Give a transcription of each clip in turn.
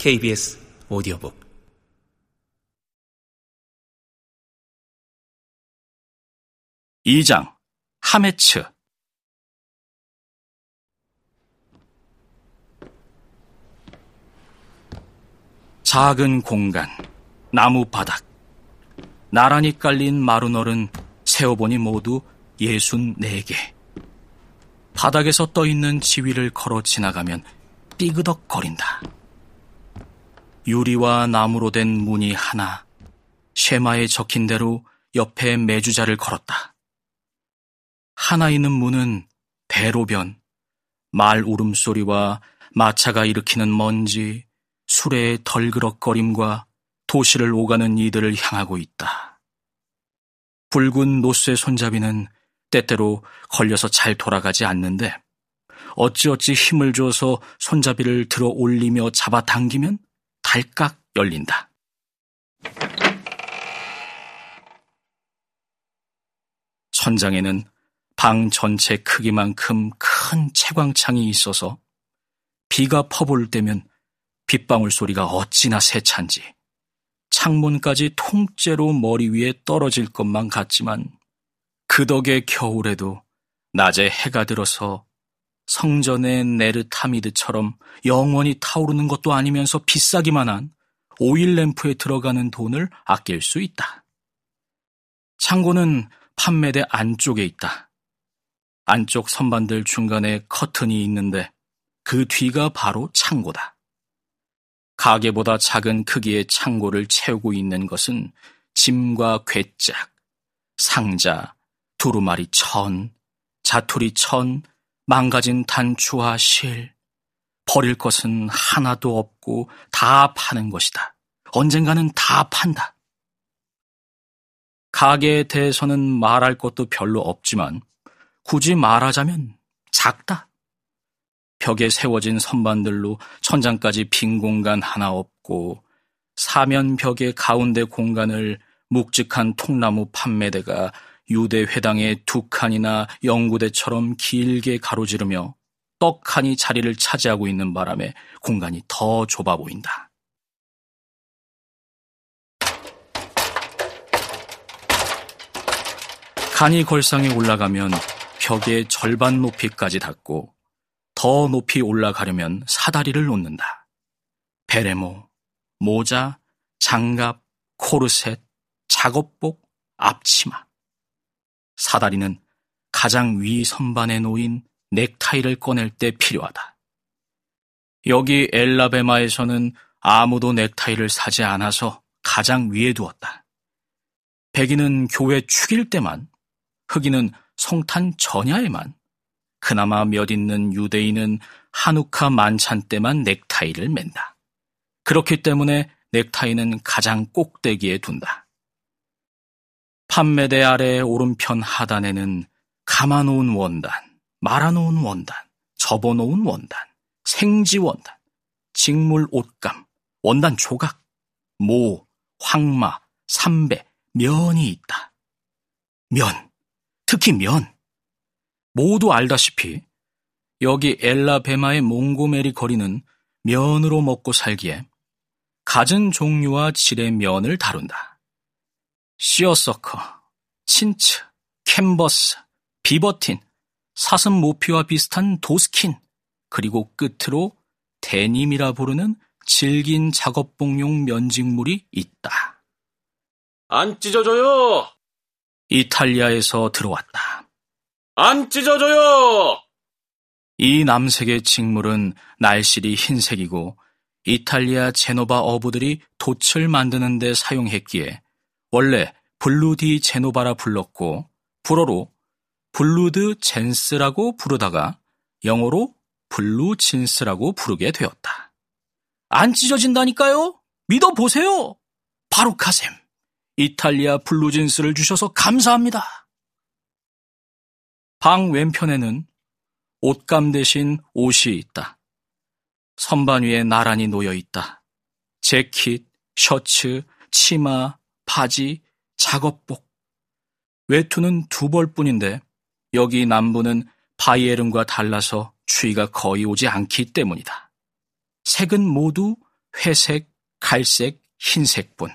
KBS 오디오북. 이장 하메츠. 작은 공간, 나무 바닥, 나란히 깔린 마루널은 세어보니 모두 예순 네개. 바닥에서 떠있는 지위를 걸어 지나가면 삐그덕거린다. 유리와 나무로 된 문이 하나, 쉐마에 적힌 대로 옆에 매주자를 걸었다. 하나 있는 문은 대로변, 말 울음소리와 마차가 일으키는 먼지, 술의 덜그럭거림과 도시를 오가는 이들을 향하고 있다. 붉은 노쇠 손잡이는 때때로 걸려서 잘 돌아가지 않는데 어찌어찌 힘을 줘서 손잡이를 들어 올리며 잡아당기면 달깍 열린다. 천장에는 방 전체 크기만큼 큰 채광창이 있어서 비가 퍼볼 때면 빗방울 소리가 어찌나 세찬지 창문까지 통째로 머리 위에 떨어질 것만 같지만 그 덕에 겨울에도 낮에 해가 들어서 성전의 네르타미드처럼 영원히 타오르는 것도 아니면서 비싸기만 한 오일 램프에 들어가는 돈을 아낄 수 있다. 창고는 판매대 안쪽에 있다. 안쪽 선반들 중간에 커튼이 있는데 그 뒤가 바로 창고다. 가게보다 작은 크기의 창고를 채우고 있는 것은 짐과 괴짝, 상자, 두루마리 천, 자투리 천, 망가진 단추와 실, 버릴 것은 하나도 없고 다 파는 것이다. 언젠가는 다 판다. 가게에 대해서는 말할 것도 별로 없지만 굳이 말하자면 작다. 벽에 세워진 선반들로 천장까지 빈 공간 하나 없고 사면 벽의 가운데 공간을 묵직한 통나무 판매대가 유대 회당의 두 칸이나 영구대처럼 길게 가로지르며 떡하니 자리를 차지하고 있는 바람에 공간이 더 좁아 보인다. 간이 걸상에 올라가면 벽의 절반 높이까지 닿고 더 높이 올라가려면 사다리를 놓는다. 베레모, 모자, 장갑, 코르셋, 작업복, 앞치마. 사다리는 가장 위 선반에 놓인 넥타이를 꺼낼 때 필요하다. 여기 엘라베마에서는 아무도 넥타이를 사지 않아서 가장 위에 두었다. 백인은 교회 축일 때만, 흑인은 성탄 전야에만, 그나마 몇 있는 유대인은 한우카 만찬 때만 넥타이를 맨다. 그렇기 때문에 넥타이는 가장 꼭대기에 둔다. 판매대 아래 오른편 하단에는 감아놓은 원단, 말아놓은 원단, 접어놓은 원단, 생지 원단, 직물 옷감, 원단 조각, 모, 황마, 삼배, 면이 있다. 면, 특히 면. 모두 알다시피 여기 앨라배마의 몽고메리 거리는 면으로 먹고 살기에 갖은 종류와 질의 면을 다룬다. seersucker, chintz, 캔버스, beaverteen, 사슴 모피와 비슷한 doeskin, 그리고 끝으로 데님이라 부르는 질긴 작업복용 면직물이 있다. 안 찢어져요! 이탈리아에서 들어왔다. 안 찢어져요! 이 남색의 직물은 날실이 흰색이고 이탈리아 제노바 어부들이 돛을 만드는 데 사용했기에 원래 Blu di Genova라 불렀고 불어로 bleu de Gênes라고 부르다가 영어로 blue jeans라고 부르게 되었다. 안 찢어진다니까요? 믿어보세요. ברוך השם. 이탈리아 blue jeans를 주셔서 감사합니다. 방 왼편에는 옷감 대신 옷이 있다. 선반 위에 나란히 놓여 있다. 재킷, 셔츠, 치마, 바지, 작업복. 외투는 두 벌뿐인데 여기 남부는 바이에른과 달라서 추위가 거의 오지 않기 때문이다. 색은 모두 회색, 갈색, 흰색뿐.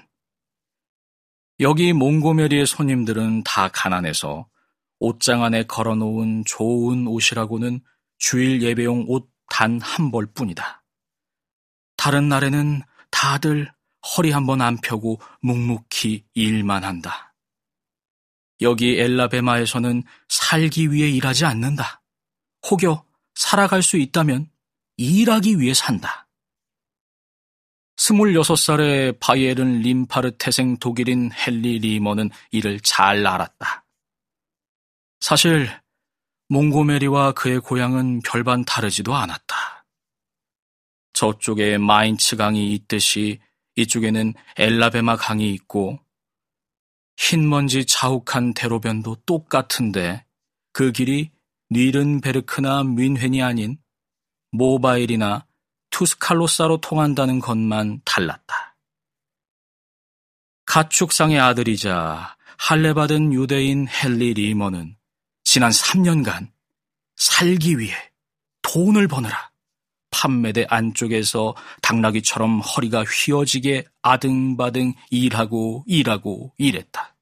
여기 몽고메리의 손님들은 다 가난해서 옷장 안에 걸어놓은 좋은 옷이라고는 주일 예배용 옷 단 한 벌 뿐이다. 다른 날에는 다들 허리 한번 안 펴고 묵묵히 일만 한다. 여기 엘라베마에서는 살기 위해 일하지 않는다. 혹여 살아갈 수 있다면 일하기 위해 산다. 26살의 바이에른 림파르 태생 독일인 헨리 리머는 이를 잘 알았다. 사실 몽고메리와 그의 고향은 별반 다르지도 않았다. 저쪽에 마인츠 강이 있듯이 이쪽에는 엘라베마 강이 있고 흰 먼지 자욱한 대로변도 똑같은데 그 길이 뉘른베르크나 뮌헨이 아닌 모바일이나 투스칼로사로 통한다는 것만 달랐다. 가축상의 아들이자 할례받은 유대인 헨리 리머는 지난 3년간 살기 위해 돈을 버느라 판매대 안쪽에서 당나귀처럼 허리가 휘어지게 아등바등 일하고 일하고 일했다.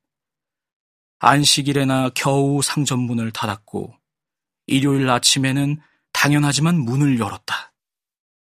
안식일에나 겨우 상점문을 닫았고 일요일 아침에는 당연하지만 문을 열었다.